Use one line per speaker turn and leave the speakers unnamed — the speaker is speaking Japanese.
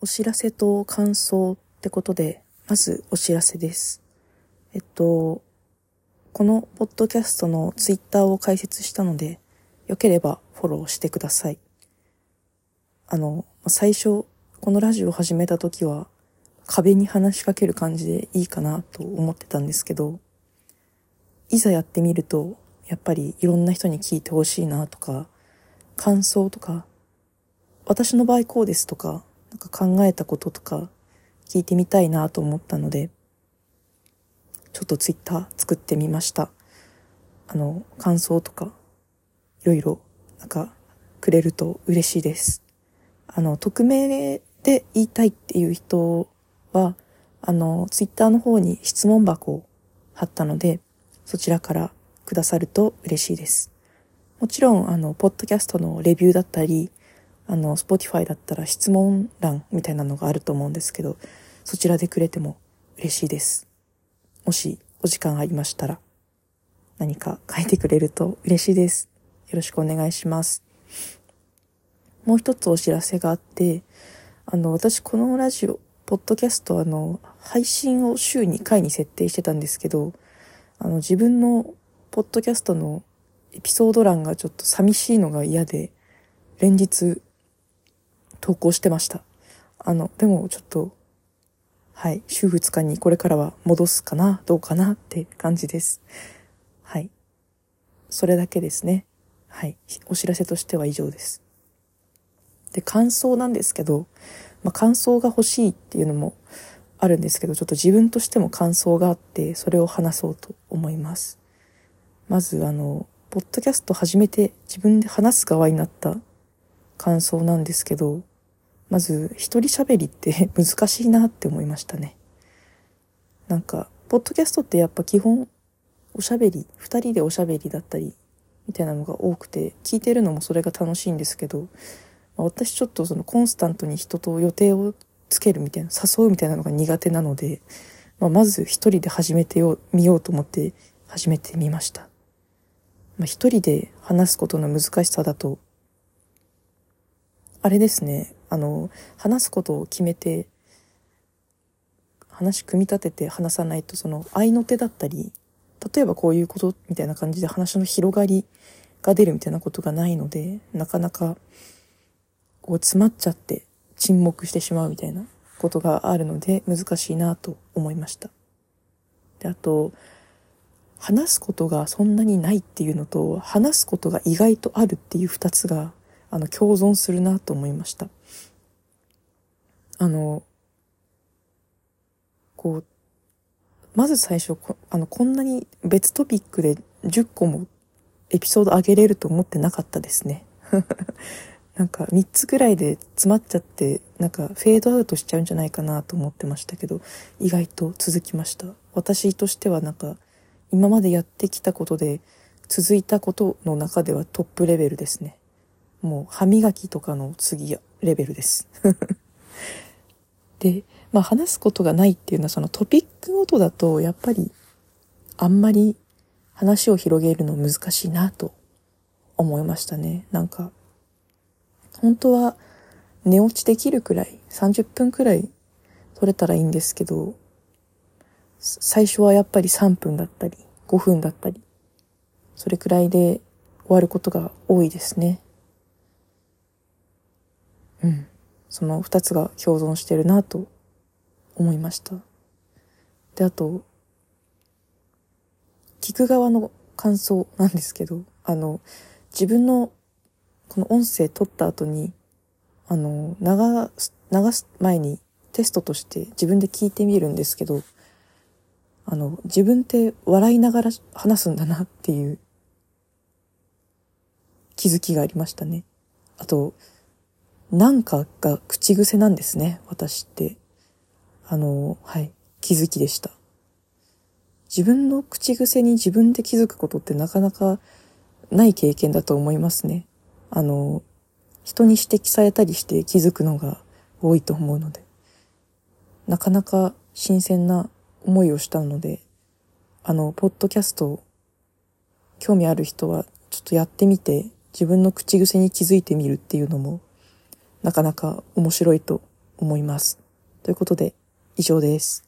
お知らせと感想ってことで、まずお知らせです。えっと、このポッドキャストのツイッターを開設したので、よければフォローしてください。あの、最初、このラジオを始めた時は、壁に話しかける感じでいいかなと思ってたんですけど、いざやってみると、やっぱりいろんな人に聞いてほしいなとか、感想とか、私の場合こうですとか、なんか考えたこととか聞いてみたいなと思ったので、ちょっとツイッター作ってみました。あの、感想とか、いろいろ、なんか、くれると嬉しいです。あの、匿名で言いたいっていう人は、あの、ツイッターの方に質問箱を貼ったので、そちらからくださると嬉しいです。もちろん、あの、ポッドキャストのレビューだったり、あの、Spotify だったら質問欄みたいなのがあると思うんですけど、そちらでくれても嬉しいです。もしお時間ありましたら、何か書いてくれると嬉しいです。よろしくお願いします。もう一つお知らせがあって、あの、私このラジオ、ポッドキャストあの、配信を週2回に設定してたんですけど、あの、自分のポッドキャストのエピソード欄がちょっと寂しいのが嫌で、連日投稿してました。あの、でもちょっと、はい、週2日にこれからは戻すかな、どうかなって感じです。はい。それだけですね。はい。お知らせとしては以上です。で、感想なんですけど、まあ、感想が欲しいっていうのもあるんですけど、ちょっと自分としても感想があって、それを話そうと思います。まず、あの、ポッドキャスト始めて自分で話す側になった感想なんですけど、まず一人喋りって 難しいなって思いましたね。なんか、ポッドキャストってやっぱ基本おしゃべり、二人でおしゃべりだったり、みたいなのが多くて、聞いてるのもそれが楽しいんですけど、まあ、私ちょっとそのコンスタントに人と予定をつけるみたいな、誘うみたいなのが苦手なので、まあ、まず一人で始めてよ、見ようと思って始めてみました。まあ、一人で話すことの難しさだと、あれですね、あの、話すことを決めて、話組み立てて話さないと、その、合いの手だったり、例えばこういうことみたいな感じで話の広がりが出るみたいなことがないので、なかなか、こう詰まっちゃって沈黙してしまうみたいなことがあるので難しいなと思いました。で、あと、話すことがそんなにないっていうのと、話すことが意外とあるっていう二つが、あの、共存するなと思いました。あの、こう、まず最初こ、あの、こんなに別トピックで10個もエピソード上げれると思ってなかったですね。なんか3つぐらいで詰まっちゃって、なんかフェードアウトしちゃうんじゃないかなと思ってましたけど、意外と続きました。私としてはなんか、今までやってきたことで続いたことの中ではトップレベルですね。もう歯磨きとかの次レベルです。で、まあ話すことがないっていうのはそのトピックごとだとやっぱりあんまり話を広げるの難しいなと思いましたね。なんか、本当は寝落ちできるくらい、30分くらい取れたらいいんですけど、最初はやっぱり3分だったり、5分だったり、それくらいで終わることが多いですね。うん。その二つが共存してるなと思いました。で、あと、聞く側の感想なんですけど、あの、自分のこの音声取った後に、あの、流す、流す前にテストとして自分で聞いてみるんですけど、あの、自分って笑いながら話すんだなっていう気づきがありましたね。あと、なんかが口癖なんですね、私って。あの、はい、気づきでした。自分の口癖に自分で気づくことってなかなかない経験だと思いますね。あの、人に指摘されたりして気づくのが多いと思うので、なかなか新鮮な思いをしたので、あの、ポッドキャスト、興味ある人はちょっとやってみて、自分の口癖に気づいてみるっていうのも、なかなか面白いと思います。ということで、以上です。